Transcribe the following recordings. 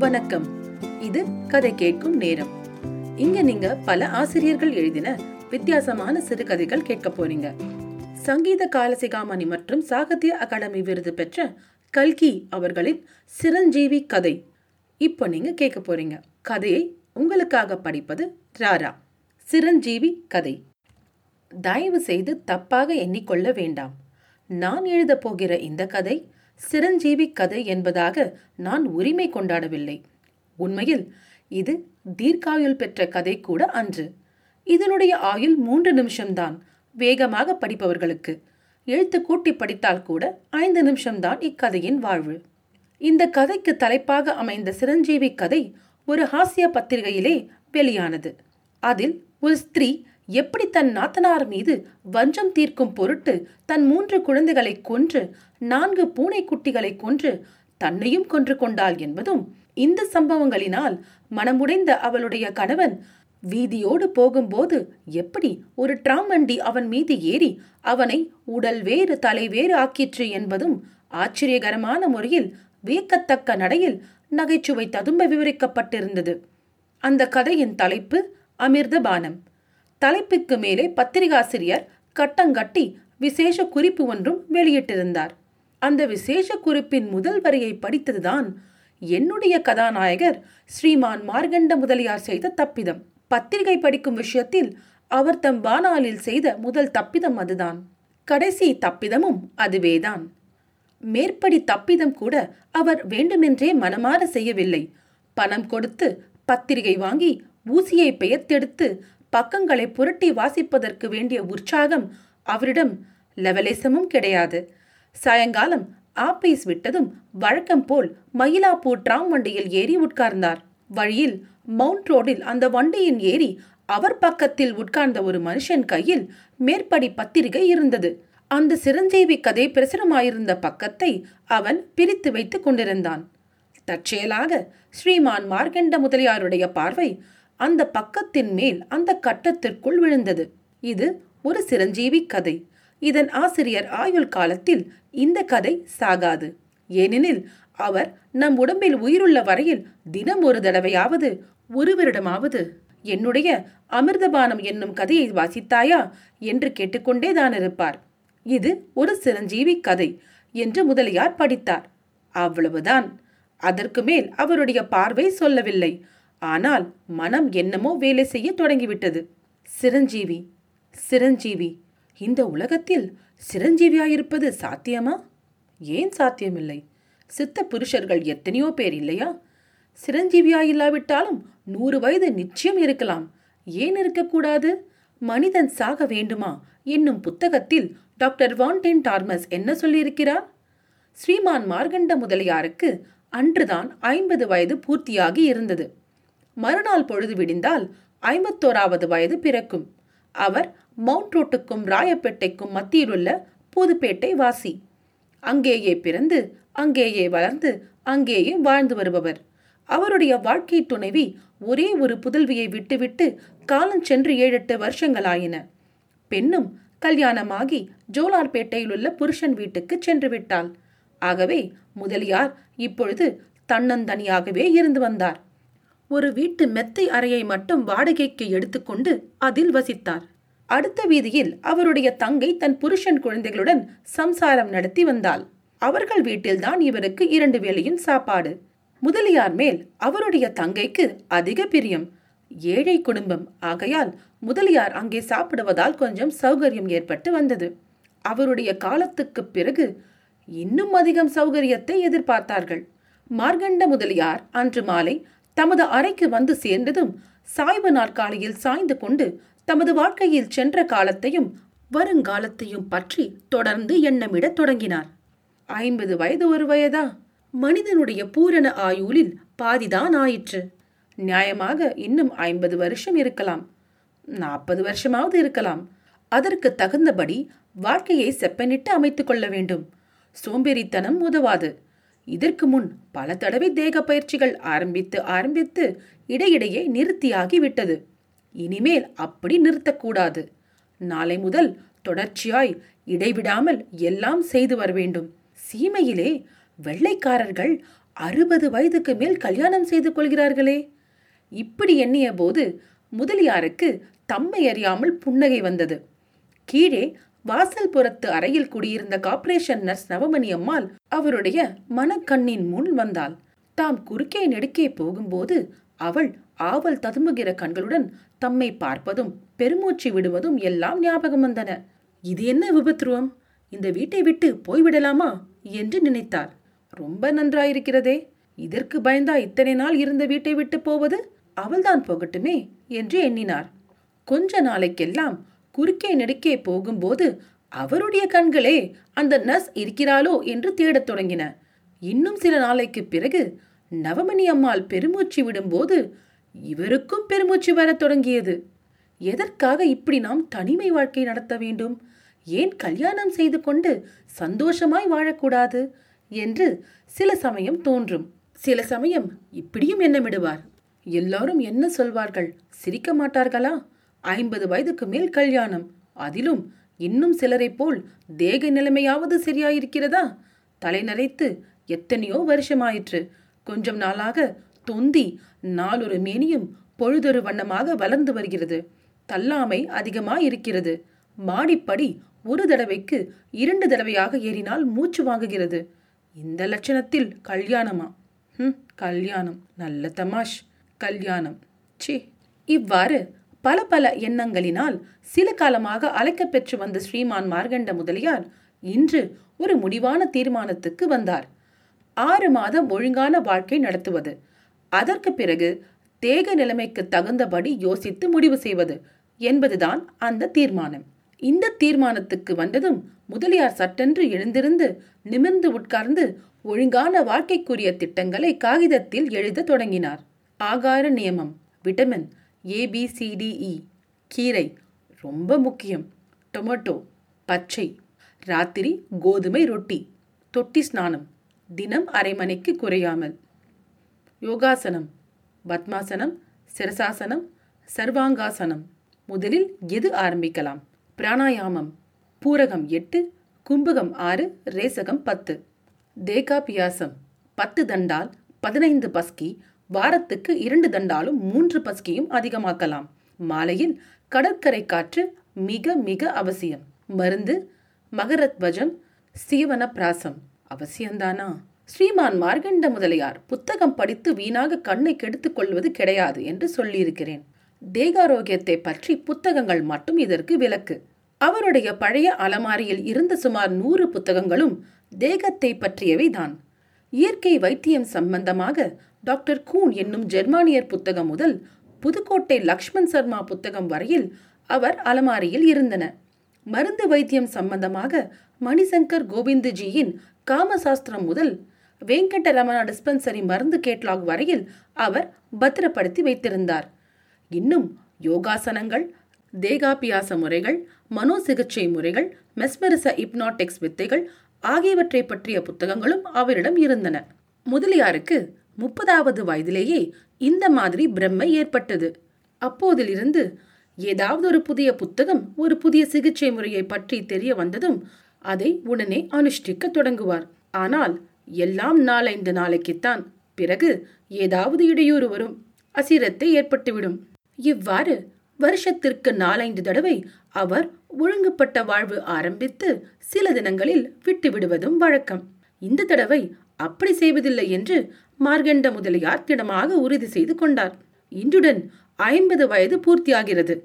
வணக்கம். இது கதை கேட்கும் நேரம். இங்க நீங்க பல ஆசிரியர்கள் எழுதின வித்தியாசமான சிறுகதைகள் கேட்க போறீங்க. சங்கீத காலசிகாமணி மற்றும் சாகித்ய அகாடமி விருது பெற்ற கல்கி அவர்களின் சிரஞ்சீவி கதை. இப்போ நீங்க கேட்க போறீங்க. கதையை உங்களுக்காக படிப்பது ராரா. சிரஞ்சீவி கதை. தயவு செய்து தப்பாக எண்ணிக்கொள்ள வேண்டாம். நான் எழுதப் போகிற இந்த கதை சிரஞ்சீவி கதை என்பதாக நான் உரிமை கொண்டாடவில்லை. உண்மையில் இது தீர்க்காயுள் பெற்ற கதை கூட அன்று. இதனுடைய ஆயுள் மூன்று நிமிஷம்தான் வேகமாக படிப்பவர்களுக்கு. எழுத்து கூட்டி படித்தால் கூட ஐந்து நிமிஷம்தான் இக்கதையின் வாழ்வு. இந்த கதைக்கு தலைப்பாக அமைந்த சிரஞ்சீவி கதை ஒரு ஹாஸ்ய பத்திரிகையிலே வெளியானது. அதில் ஒரு ஸ்திரீ எப்படி தன் நாத்தனார் மீது வஞ்சம் தீர்க்கும் பொருட்டு தன் மூன்று குழந்தைகளை கொன்று நான்கு பூனைக்குட்டிகளை கொன்று தன்னையும் கொன்று கொண்டாள் என்பதும் இந்த சம்பவங்களினால் மனமுடைந்த அவளுடைய கணவன் வீதியோடு போகும்போது எப்படி ஒரு டிராம் வண்டி அவன் மீது ஏறி அவனை உடல் வேறு தலை வேறு ஆக்கிற்று என்பதும் ஆச்சரியகரமான முறையில் வியக்கத்தக்க நடையில் நகைச்சுவை ததும்ப விவரிக்கப்பட்டிருந்தது. அந்த கதையின் தலைப்பு அமிர்த பானம் தலைப்புக்கு மேலே பத்திரிகாசிரியர் கட்டங்கட்டி விசேஷ குறிப்பு ஒன்றும் வெளியிட்டிருந்தார். அந்த விசேஷ குறிப்பின் முதல் வரியை படித்ததுதான் என்னுடைய கதாநாயகர் ஸ்ரீமான் மார்கண்ட முதலியார் செய்த தப்பிதம். பத்திரிகை படிக்கும் விஷயத்தில் அவர் தம் வானாலில் செய்த முதல் தப்பிதம் அதுதான். கடைசி தப்பிதமும் அதுவேதான். மேற்படி தப்பிதம் கூட அவர் வேண்டுமென்றே மனமாற செய்யவில்லை. பணம் கொடுத்து பத்திரிகை வாங்கி ஊசியை பெயர்த்தெடுத்து பக்கங்களை புரட்டி வாசிப்பதற்கு வேண்டிய உற்சாகம் அவரிடம் லவலேசமும் கிடையாது. சாயங்காலம் ஆபீஸ் விட்டதும் வழக்கம் போல் மயிலாப்பூர் டிராம் வண்டியில் ஏறி உட்கார்ந்தார். வழியில் மவுண்ட் ரோடில் அந்த வண்டியின் ஏறி அவர் பக்கத்தில் உட்கார்ந்த ஒரு மனுஷன் கையில் மேற்படி பத்திரிகை இருந்தது. அந்த சிரஞ்சீவி கதை பிரசுரமாயிருந்த பக்கத்தை அவன் பிரித்து வைத்துக் கொண்டிருந்தான். தற்செயலாக ஸ்ரீமான் மார்கண்ட முதலியாருடைய பார்வை அந்த பக்கத்தின் மேல் அந்த கட்டத்திற்குள் விழுந்தது. இது ஒரு சிரஞ்சீவி கதை. இதன் ஆசிரியர் ஆயுள் காலத்தில் இந்த கதை சாகாது. ஏனெனில் அவர் நம் உடம்பில் உயிருள்ள வரையில் தினம் ஒரு தடவையாவது ஒருவரிடமாவது என்னுடைய அமிர்தபானம் என்னும் கதையை வாசித்தாயா என்று கேட்டுக்கொண்டே தான் இருப்பார். இது ஒரு சிரஞ்சீவி கதை என்று முதலியார் படித்தார். அவ்வளவுதான். அதற்கு மேல் அவருடைய பார்வை சொல்லவில்லை. ஆனால் மனம் என்னமோ வேலை செய்ய தொடங்கிவிட்டது. சிரஞ்சீவி சிரஞ்சீவி இந்த உலகத்தில் சிரஞ்சீவியாயிருப்பது சாத்தியமா? ஏன் சாத்தியமில்லை? சித்த புருஷர்கள் எத்தனையோ பேர் இல்லையா? சிரஞ்சீவியாயில்லாவிட்டாலும் நூறு வயது நிச்சயம் இருக்கலாம். ஏன் இருக்கக்கூடாது? மனிதன் சாக வேண்டுமா? என்னும் புத்தகத்தில் டாக்டர் வான்டென் டார்மஸ் என்ன சொல்லியிருக்கிறார்? ஸ்ரீமான் மார்கண்ட முதலியாருக்கு அன்றுதான் ஐம்பது வயது பூர்த்தியாகி இருந்தது. மறுநாள் பொழுது விடிந்தால் ஐம்பத்தோராவது வயது பிறக்கும். அவர் மவுண்ட் ரோட்டுக்கும் ராயப்பேட்டைக்கும் மத்தியிலுள்ள புதுப்பேட்டை வாசி. அங்கேயே பிறந்து அங்கேயே வளர்ந்து அங்கேயே வாழ்ந்து வருபவர். அவருடைய வாழ்க்கை துணைவி ஒரே ஒரு புதல்வியை விட்டுவிட்டு காலம் சென்று ஏழெட்டு வருஷங்களாயின. பெண்ணும் கல்யாணமாகி ஜோலார்பேட்டையில் உள்ள புருஷன் வீட்டுக்கு சென்று விட்டாள் ஆகவே முதலியார் இப்பொழுது தன்னந்தனியாகவே இருந்து வந்தார். ஒரு வீட்டு மெத்தை அறையை மட்டும் வாடகைக்கு எடுத்துக்கொண்டு அதில் வசித்தார். அடுத்த வீதியில் அவருடைய தங்கை தன் புருஷன் குழந்தைகளுடன் சம்சாரம் நடத்தி வந்தாள். அவர்கள் வீட்டில்தான் இவருக்கு இரண்டு வேளையும் சாப்பாடு. முதலியார் மேல் அவருடைய தங்கைக்கு அதிக பிரியம். ஏழை குடும்பம் ஆகையால் முதலியார் அங்கே சாப்பிடுவதால் கொஞ்சம் சௌகரியம் ஏற்பட்டு வந்தது. அவருடைய காலத்துக்கு பிறகு இன்னும் அதிகம் சௌகரியத்தை எதிர்பார்த்தார்கள். மார்கண்ட முதலியார் அன்று மாலை தமது அறைக்கு வந்து சேர்ந்ததும் சாய்வு நாற்காலியில் சாய்ந்து கொண்டு தமது வாழ்க்கையில் சென்ற காலத்தையும் வருங்காலத்தையும் பற்றி தொடர்ந்து எண்ணமிடத் தொடங்கினார். ஐம்பது வயது ஒரு வயதா? மனிதனுடைய பூரண ஆயுளில் பாதிதான் ஆயிற்று. நியாயமாக இன்னும் ஐம்பது வருஷம் இருக்கலாம். நாற்பது வருஷமாவது இருக்கலாம். அதற்கு தகுந்தபடி வாழ்க்கையை செப்பனிட்டு அமைத்துக் கொள்ள வேண்டும். சோம்பேறித்தனம் உதவாது. இதற்கு முன் பல தடவை தேக பயிற்சிகள் ஆரம்பித்து ஆரம்பித்து இடையிடையே நிறுத்தியாகி விட்டது இனிமேல் அப்படி நிறுத்தக்கூடாது. நாளை முதல் தொடர்ச்சியாய் இடைவிடாமல் எல்லாம் செய்து வர வேண்டும். சீமையிலே வெள்ளைக்காரர்கள் அறுபது வயதுக்கு மேல் கல்யாணம் செய்து கொள்கிறார்களே. இப்படி எண்ணிய போது முதலியாருக்கு தம்மை அறியாமல் புன்னகை வந்தது. கீழே வாசல் புறத்து அறையில் குடியிருந்த கார்ப்பரேஷன் நர்ஸ் நவமணி அம்மாள் அவருடைய மனக்கண்ணின் முன் வந்தாள். தாம் குறுக்கே நெடுக்கே போகும்போது அவள் ஆவல் ததும்புகிற கண்களுடன் தம்மை பார்ப்பதும் பெருமூச்சு விடுவதும் எல்லாம் ஞாபகம் வந்தன. இது என்ன விபத்துருவம் இந்த வீட்டை விட்டு போய்விடலாமா என்று நினைத்தார் ரொம்ப நன்றாயிருக்கிறதே. இதற்கு பயந்தா இத்தனை நாள் இருந்த வீட்டை விட்டு போவது? அவள்தான் போகட்டுமே என்று எண்ணினார். கொஞ்ச நாளைக்கெல்லாம் குறுக்கே நெடுக்கே போகும்போது அவருடைய கண்களே அந்த நர்ஸ் இருக்கிறாளோ என்று தேடத் தொடங்கின. இன்னும் சில நாளைக்கு பிறகு நவமணி அம்மாள் பெருமூச்சு விடும்போது இவருக்கும் பெருமூச்சு வரத் தொடங்கியது. எதற்காக இப்படி நாம் தனிமை வாழ்க்கை நடத்த வேண்டும்? ஏன் கல்யாணம் செய்து கொண்டு சந்தோஷமாய் வாழக்கூடாது? என்று சில சமயம் தோன்றும். சில சமயம் இப்படியும் எண்ணமிடுவார். எல்லாரும் என்ன சொல்வார்கள்? சிரிக்க மாட்டார்களா? ஐம்பது வயதுக்கு மேல் கல்யாணம். அதிலும் இன்னும் சிலரைப் போல் தேக நிலைமையாவது சரியாயிருக்கிறதா? தலை நரைத்து எத்தனையோ வருஷமாயிற்று. கொஞ்சம் நாளாக தொந்தி நாலொரு மேனியும் பொழுதொரு வண்ணமாக வளர்ந்து வருகிறது. தள்ளாமை அதிகமாயிருக்கிறது. மாடிப்படி ஒரு தடவைக்கு இரண்டு தடவையாக ஏறினால் மூச்சு வாங்குகிறது. இந்த லட்சணத்தில் கல்யாணமா? ம் கல்யாணம். நல்ல தமாஷ். கல்யாணம். சி இவ்வாறு பல பல எண்ணங்களினால் சில காலமாக அழைக்கப்பெற்று வந்த ஸ்ரீமான் மார்கண்ட முதலியார் இன்று ஒரு முடிவான தீர்மானத்துக்கு வந்தார். ஆறு மாதம் ஒழுங்கான வாழ்க்கை நடத்துவது. அதற்கு பிறகு தேக நிலைமைக்கு தகுந்தபடி யோசித்து முடிவு செய்வது என்பதுதான் அந்த தீர்மானம். இந்த தீர்மானத்துக்கு வந்ததும் முதலியார் சட்டென்று எழுந்திருந்து நிமிர்ந்து உட்கார்ந்து ஒழுங்கான வாழ்க்கைக்குரிய திட்டங்களை காகிதத்தில் எழுத தொடங்கினார். ஆகார நியமம். Vitamin A B C D E e. கீரை ரொம்ப முக்கியம். டொமேட்டோ பச்சை. ராத்திரி கோதுமை ரொட்டி தொட்டி ஸ்நானம். தினம் அரை மணிக்கு குறையாமல். யோகாசனம் பத்மாசனம் சிரசாசனம் சர்வாங்காசனம். முதலில் எது ஆரம்பிக்கலாம்? பிராணாயாமம் பூரகம் எட்டு கும்பகம் ஆறு ரேசகம் பத்து. தேகாபியாசம் பத்து தண்டால் பதினைந்து பஸ்கி வாரத்துக்கு இரண்டு தண்டாலும் மூன்று பஸ்கியும் அதிகமாக்கலாம். மாலையில் கடற்கரை காற்று மிக மிக அவசியம். மருந்து மகரத்வஜம் சீவன பிராசம் அவசியம்தானா? ஸ்ரீமான் மார்கண்ட முதலியார் புத்தகம் படித்து வீணாக கண்ணை கெடுத்துக் கொள்வது கிடையாது என்று சொல்லியிருக்கிறேன். தேகாரோக்கியத்தை பற்றி புத்தகங்கள் மட்டும் இதற்கு விலக்கு அவருடைய பழைய அலமாரியில் இருந்த சுமார் நூறு புத்தகங்களும் தேகத்தை பற்றியவை தான் இயற்கை வைத்தியம் சம்பந்தமாக டாக்டர் கூன் என்னும் ஜெர்மானியர் புத்தகம் முதல் புதுக்கோட்டை லக்ஷ்மண் சர்மா புத்தகம் வரையில் அவர் அலமாரியில் இருந்தன. மருந்து வைத்தியம் சம்பந்தமாக மணிசங்கர் கோவிந்துஜியின் காமசாஸ்திரம் முதல் வெங்கடரமணா டிஸ்பென்சரி மருந்து கேட்லாக் வரையில் அவர் பத்திரப்படுத்தி வைத்திருந்தார். இன்னும் யோகாசனங்கள் தேகாபியாச முறைகள் மனோசிகிச்சை முறைகள் மெஸ்மெரிச இப்னாட்டிக்ஸ் வித்தைகள் ஆகியவற்றை பற்றிய புத்தகங்களும் அவரிடம் இருந்தன. முதலியாருக்கு முப்பதாவது வயதிலேயே இந்த மாதிரி பிரம்மை ஏற்பட்டது. அப்போதிலிருந்து ஏதாவது ஒரு புதிய புத்தகம் ஒரு புதிய சிகிச்சை முறையை பற்றி தெரிய வந்ததும் அதை உடனே அனுஷ்டிக்க தொடங்குவார். ஆனால் எல்லாம் நாளைந்து நாளைக்குத்தான் பிறகு ஏதாவது இடையூறு வரும். அசிரத்தை ஏற்பட்டுவிடும். இவ்வாறு வருஷத்திற்கு நாலைந்து தடவை அவர் ஒழுங்குபட்ட வாழ்வு ஆரம்பித்து சில தினங்களில் விட்டுவிடுவதும் வழக்கம். இந்த தடவை அப்படி செய்வதில்லை என்று மார்கண்ட முதலியார் திடமாக உறுதி செய்து கொண்டார். இன்றுடன் ஐம்பது வயது பூர்த்தியாகிறது.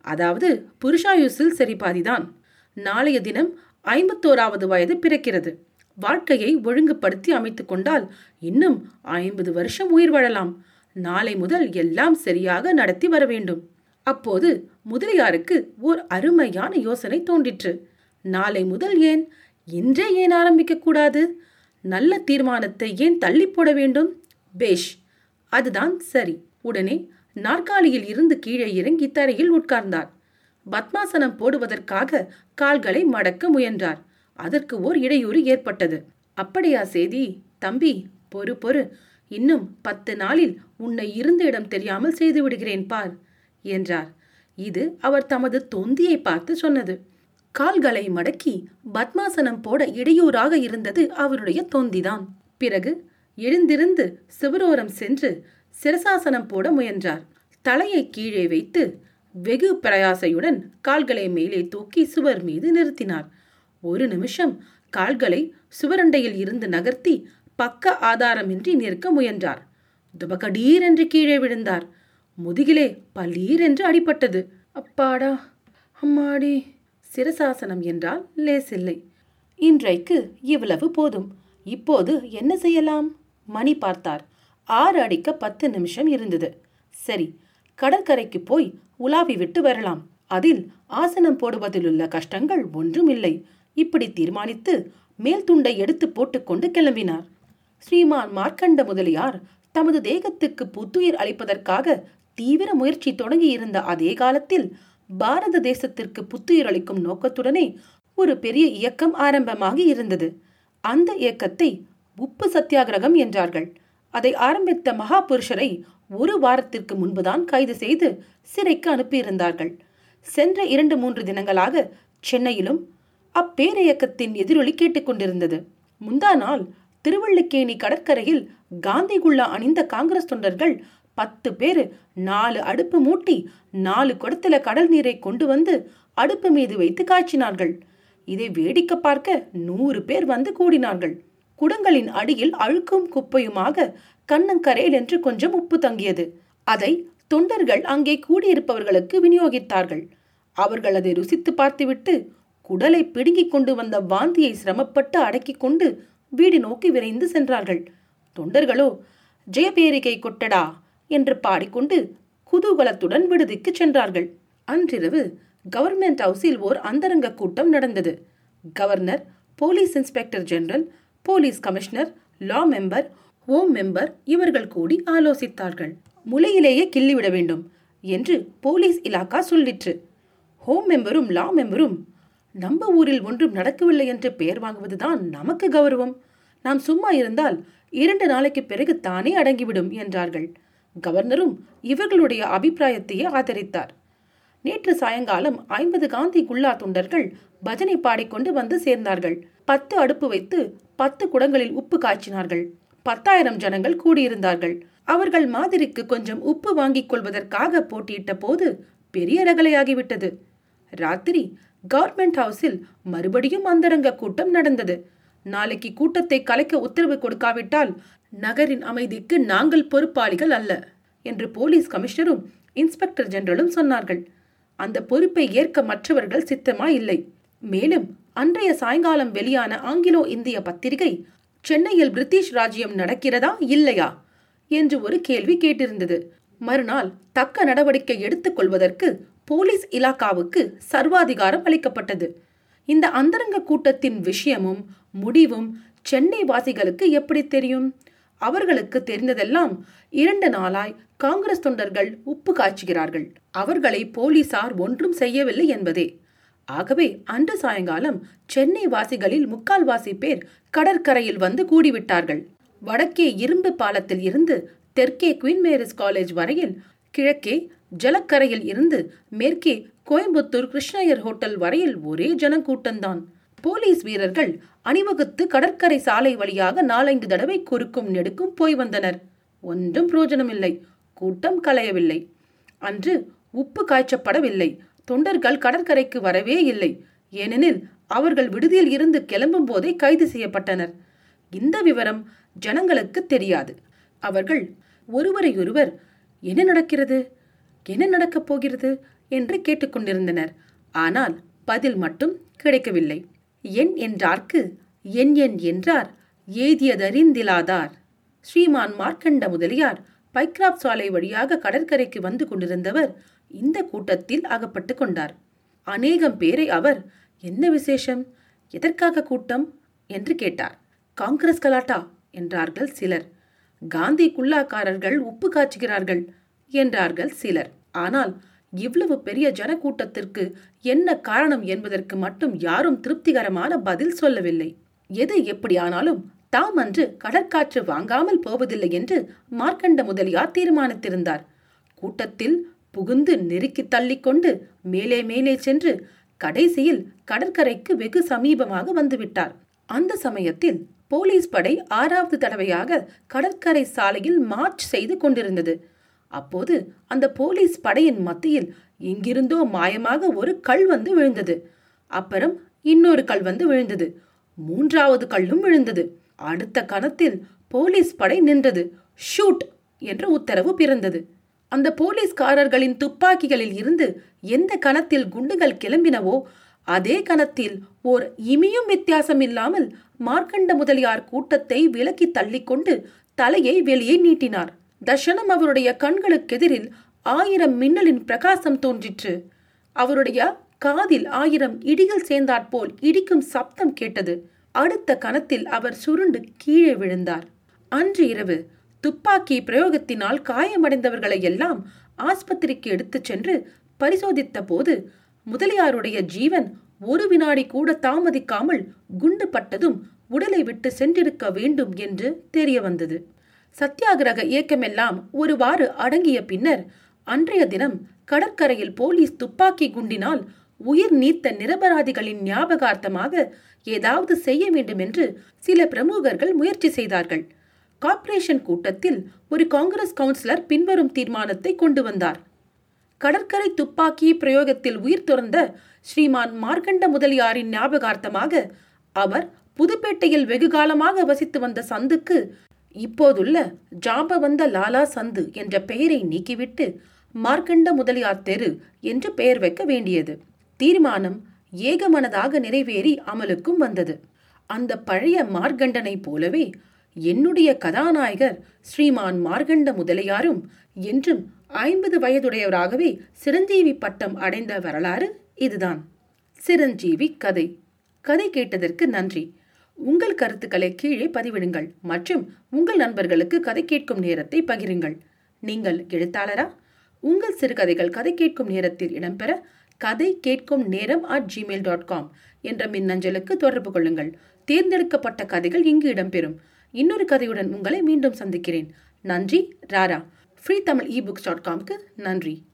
அதாவது புருஷாயுசில் சரி பாதிதான் நாளைய தினம் ஐம்பத்தோராவது வயது பிறக்கிறது. வாழ்க்கையை ஒழுங்குபடுத்தி அமைத்துக் கொண்டால் இன்னும் ஐம்பது வருஷம் உயிர் வாழலாம். நாளை முதல் எல்லாம் சரியாக நடத்தி வர வேண்டும். அப்போது முதலியாருக்கு ஓர் அருமையான யோசனை தோன்றிற்று. நாளை முதல் ஏன்? இன்றே ஏன் ஆரம்பிக்க கூடாது? நல்ல தீர்மானத்தை ஏன் தள்ளி போட வேண்டும்? பேஷ். அதுதான் சரி. உடனே நாற்காலியில் இருந்து கீழே இறங்கி தரையில் உட்கார்ந்தார். பத்மாசனம் போடுவதற்காக கால்களை மடக்க முயன்றார். அதற்கு ஓர் இடையூறு ஏற்பட்டது. அப்படியா செய்தி தம்பி பொறு பொறு. இன்னும் பத்து நாளில் உன்னை இருந்த இடம் தெரியாமல் செய்து விடுகிறேன் பார் என்றார். இது அவர் தமது தொந்தியை பார்த்து சொன்னது. கால்களை மடக்கி பத்மாசனம் போட இடையூறாக இருந்தது அவருடைய தொந்திதான். பிறகு எழுந்திருந்து சிவரோரம் சென்று சிரசாசனம் போட முயன்றார். தலையை கீழே வைத்து வெகு பிரயாசையுடன் கால்களை மேலே தூக்கி சுவர் மீது நிறுத்தினார். ஒரு நிமிஷம் கால்களை சுவரண்டையில் இருந்து நகர்த்தி பக்க ஆதாரமின்றி நிற்க முயன்றார். துபகடீர் என்று கீழே விழுந்தார். முதுகிலே பலீர் என்று அடிபட்டது. அப்பாடா அம்மாடி சிரசாசனம் என்றால் லேசில்லை. இன்றைக்கு இவ்வளவு போதும். இப்போது என்ன செய்யலாம்? மணி பார்த்தார். ஆறு அடிக்க பத்து நிமிஷம் இருந்தது. சரி கடற்கரைக்கு போய் உலாவி விட்டு வரலாம். அதில் ஆசனம் போடுவதிலுள்ள கஷ்டங்கள் ஒன்றுமில்லை. இப்படி தீர்மானித்து மேல் துண்டை எடுத்து போட்டுக்கொண்டு கிளம்பினார். ஸ்ரீமான் மார்க்கண்ட முதலியார் தமது தேகத்துக்கு புத்துயிர் அளிப்பதற்காக தீவிர முயற்சி தொடங்கி இருந்த அதே காலத்தில் பாரத தேசத்திற்கு புத்துயிர் அளிக்கும் நோக்கத்துடனே ஒரு பெரிய இயக்கம் ஆரம்பமாகி இருந்தது. அந்த இயக்கத்தை உப்பு சத்தியாகிரகம் என்றார்கள். அதை ஆரம்பித்த மகா புருஷரை ஒரு வாரத்திற்கு முன்புதான் கைது செய்து சிறைக்கு அனுப்பியிருந்தார்கள். சென்ற இரண்டு மூன்று தினங்களாக சென்னையிலும் அப்பேரியக்கத்தின் எதிரொலி கேட்டுக்கொண்டிருந்தது முந்தா நாள் திருவள்ளிக்கேணி கடற்கரையில் காந்தி குல்லா அணிந்த காங்கிரஸ் தொண்டர்கள் பத்து பேரு நாலு அடுப்பு மூட்டி நாலு குடத்துல கடல் நீரை கொண்டு வந்து அடுப்பு மீது வைத்து காய்ச்சினார்கள். இதை வேடிக்கை பார்க்க நூறு பேர் வந்து கூடினார்கள். குடங்களின் அடியில் அழுக்கும் குப்பையுமாக கண்ணங்கரையில் என்று கொஞ்சம் உப்பு தங்கியது. அதை தொண்டர்கள் அங்கே கூடியிருப்பவர்களுக்கு விநியோகித்தார்கள். அவர்கள் அதை ருசித்து பார்த்துவிட்டு குடலை பிடுங்கிக் கொண்டு வந்த வாந்தியை சிரமப்பட்டு அடக்கிக் கொண்டு வீடு நோக்கி விரைந்து சென்றார்கள். தொண்டர்களோ ஜெயபேரிகை கொட்டடா என்று பாடிக்கொண்டு குதூகலத்துடன் விடுதிக்கு சென்றார்கள். அன்றிரவு கவர்மெண்ட் ஹவுஸில் ஓர் அந்தரங்க கூட்டம் நடந்தது. Governor police inspector general police commissioner law member home member இவர்கள் கூடி ஆலோசித்தார்கள். முளையிலேயே கிள்ளிவிட வேண்டும் என்று போலீஸ் இலாக்கா சொல்லிற்று. ஹோம் மெம்பரும் லா மெம்பரும் நம்ம ஊரில் ஒன்றும் நடக்கவில்லை என்று பெயர் வாங்குவதுதான் நமக்கு கௌரவம். நாம் சும்மா இருந்தால் இரண்டு நாளைக்கு பிறகு தானே அடங்கிவிடும் என்றார்கள். கவர்னரும் இவர்களுடைய அபிப்பிராயத்தையே ஆதரித்தார். நேற்று சாயங்காலம் ஐம்பது காந்தி குல்லா தொண்டர்கள் பஜனை பாடிக்கொண்டு வந்து சேர்ந்தார்கள். பத்து அடுப்பு வைத்து பத்து குடங்களில் உப்பு காய்ச்சினார்கள். பத்தாயிரம் ஜனங்கள் கூடியிருந்தார்கள். அவர்கள் மாதிரிக்கு கொஞ்சம் உப்பு வாங்கிக் கொள்வதற்காக போட்டியிட்ட போது பெரிய ரகலையாகிவிட்டது. ராத்திரி கவர்மெண்ட் ஹவுஸில் மறுபடியும் அந்தரங்க கூட்டம் நடந்தது. நாளைக்கு கூட்டத்தை கலைக்க உத்தரவு கொடுக்காவிட்டால் நகரின் அமைதிக்கு நாங்கள் பொறுப்பாளிகள் அல்ல என்று போலீஸ் கமிஷனரும் இன்ஸ்பெக்டர் ஜெனரலும் சொன்னார்கள். அந்த பொறுப்பை ஏற்க மற்றவர்கள் சித்தமா இல்லை மேலும் அன்றைய சாயங்காலம் வெளியான ஆங்கிலோ இந்திய பத்திரிகை சென்னையில் பிரிட்டிஷ் ராஜ்யம் நடக்கிறதா இல்லையா? என்று ஒரு கேள்வி கேட்டிருந்தது. மறுநாள் தக்க நடவடிக்கை எடுத்துக் கொள்வதற்கு போலீஸ் இலாக்காவுக்கு சர்வாதிகாரம் அளிக்கப்பட்டது. இந்த அந்தரங்க கூட்டத்தின் விஷயமும் முடிவும் சென்னை வாசிகளுக்கு எப்படி தெரியும்? அவர்களுக்கு தெரிந்ததெல்லாம் இரண்டு நாளாய் காங்கிரஸ் தொண்டர்கள் உப்பு காய்ச்சுகிறார்கள். அவர்களை போலீசார் ஒன்றும் செய்யவில்லை என்பதே. ஆகவே அன்று சாயங்காலம் சென்னை வாசிகளில் முக்கால்வாசி பேர் கடற்கரையில் வந்து கூடிவிட்டார்கள். வடக்கே இரும்பு பாலத்தில் இருந்து தெற்கே குயின் மேரிஸ் காலேஜ் வரையில் கிழக்கே ஜலக்கரையில் இருந்து மேற்கே கோயம்புத்தூர் கிருஷ்ணயர் ஹோட்டல் வரையில் ஒரே ஜனக்கூட்டம்தான். போலீஸ் வீரர்கள் அணிவகுத்து கடற்கரை சாலை வழியாக நாலஞ்சு தடவை குறுக்கும் நெடுக்கும் போய் வந்தனர். ஒன்றும் பிரயோஜனமில்லை. கூட்டம் கலையவில்லை. அன்று உப்பு காய்ச்சப்படவில்லை. தொண்டர்கள் கடற்கரைக்கு வரவே இல்லை. ஏனெனில் அவர்கள் விடுதியில் இருந்து கிளம்பும் போதே கைது செய்யப்பட்டனர். இந்த விவரம் ஜனங்களுக்கு தெரியாது. அவர்கள் ஒருவரையொருவர் என்ன நடக்கிறது? என்ன நடக்கப் போகிறது? என்று கேட்டுக்கொண்டிருந்தனர் ஆனால் பதில் மட்டும் கிடைக்கவில்லை. என் என்றார்க்கு என் என் என்றார் ஏதியதறிந்திலாதார். ஸ்ரீமான் மார்க்கண்ட முதலியார் பைக்ராப் சாலை வழியாக கடற்கரைக்கு வந்து கொண்டிருந்தவர் இந்த கூட்டத்தில் அகப்பட்டு கொண்டார். அநேகம் பேரை அவர் என்ன விசேஷம்? எதற்காக கூட்டம்? என்று கேட்டார். காங்கிரஸ் கலாட்டா? என்றார்கள் சிலர். காந்தி குல்லாக்காரர்கள் உப்பு காய்ச்சுகிறார்கள் என்றார்கள் சிலர். ஆனால் இவ்வளவு பெரிய ஜனக்கூட்டத்திற்கு என்ன காரணம் என்பதற்கு மட்டும் யாரும் திருப்திகரமான பதில் சொல்லவில்லை. எது எப்படியானாலும் தாம் அன்று கடற்காற்று வாங்காமல் போவதில்லை என்று மார்க்கண்ட முதலியார் தீர்மானித்திருந்தார். கூட்டத்தில் புகுந்து நெருக்கி தள்ளிக்கொண்டு மேலே மேலே சென்று கடைசியில் கடற்கரைக்கு வெகு சமீபமாக வந்துவிட்டார். அந்த சமயத்தில் போலீஸ் படை ஆறாவது தடவையாக கடற்கரை சாலையில் மார்ச் செய்து கொண்டிருந்தது. அப்போது அந்த போலீஸ் படையின் மத்தியில் எங்கிருந்தோ மாயமாக ஒரு கல் வந்து விழுந்தது. அப்புறம் இன்னொரு கல் வந்து விழுந்தது. மூன்றாவது கல்லும் விழுந்தது. அடுத்த கணத்தில் போலீஸ் படை நின்றது. ஷூட் என்ற உத்தரவு பிறந்தது. அந்த போலீஸ்காரர்களின் துப்பாக்கிகளில் இருந்து எந்த கணத்தில் குண்டுகள் கிளம்பினவோ அதே கணத்தில் ஓர் இமியும் வித்தியாசம் இல்லாமல் மார்க்கண்ட முதலியார் கூட்டத்தை விலக்கி தள்ளிக்கொண்டு தலையை வெளியே நீட்டினார். தர்ஷனம் அவருடைய கண்களுக்கெதிரில் ஆயிரம் மின்னலின் பிரகாசம் தோன்றிற்று. அவருடைய காதில் ஆயிரம் இடிகள் சேர்ந்தாற்போல் இடிக்கும் சப்தம் கேட்டது. அடுத்த கணத்தில் அவர் சுருண்டு கீழே விழுந்தார். அன்று இரவு துப்பாக்கி பிரயோகத்தினால் காயமடைந்தவர்களை எல்லாம் ஆஸ்பத்திரிக்கு எடுத்துச் சென்று பரிசோதித்த போது முதலியாருடைய ஜீவன் ஒரு வினாடி கூட தாமதிக்காமல் குண்டு பட்டதும் உடலை விட்டு சென்றிருக்க வேண்டும் என்று தெரிய வந்தது சத்தியாகிரக இயக்கமெல்லாம் ஒருவாறு அடங்கிய பின்னர் அன்றைய தினம் கடற்கரையில் போலீஸ் துப்பாக்கி குண்டினால் உயிர் நீத்த நிரபராதிகளின் ஞாபகார்த்தமாக ஏதாவது செய்ய வேண்டும் என்று சில பிரமுகர்கள் முயற்சி செய்தார்கள். கார்ப்பரேஷன் கூட்டத்தில் ஒரு காங்கிரஸ் கவுன்சிலர் பின்வரும் தீர்மானத்தை கொண்டு வந்தார். கடற்கரை துப்பாக்கி பிரயோகத்தில் உயிர் துறந்த ஸ்ரீமான் மார்க்கண்ட முதலியாரின் ஞாபகார்த்தமாக அவர் புதுப்பேட்டையில் வெகு காலமாக வசித்து வந்த சந்துக்கு இப்போதுள்ள ஜாபவந்த லாலா சந்து என்ற பெயரை நீக்கிவிட்டு மார்க்கண்ட முதலியார் தெரு என்று பெயர் வைக்க வேண்டியது. தீர்மானம் ஏகமனதாக நிறைவேறி அமலுக்கும் வந்தது. அந்த பழைய மார்கண்டனை போலவே என்னுடைய கதாநாயகர் ஸ்ரீமான் மார்கண்ட முதலியாரும் என்றும் ஐம்பது வயதுடையவராகவே சிரஞ்சீவி பட்டம் அடைந்த வரலாறு இதுதான். சிரஞ்சீவி கதை. கதை கேட்டதற்கு நன்றி. உங்கள் கருத்துக்களை கீழே பதிவிடுங்கள் மற்றும் உங்கள் நண்பர்களுக்கு கதை கேட்கும் நேரத்தை பகிருங்கள். நீங்கள் எழுத்தாளரா? உங்கள் சிறுகதைகள் கதை கேட்கும் நேரத்தில் இடம்பெற கதை கேட்கும் நேரம் அட் ஜிமெயில் டாட் காம் என்ற மின்னஞ்சலுக்கு தொடர்பு கொள்ளுங்கள். தேர்ந்தெடுக்கப்பட்ட கதைகள் இங்கு இடம்பெறும். இன்னொரு கதையுடன் உங்களை மீண்டும் சந்திக்கிறேன். நன்றி Rara. Free Tamil e books dot காம்க்கு நன்றி.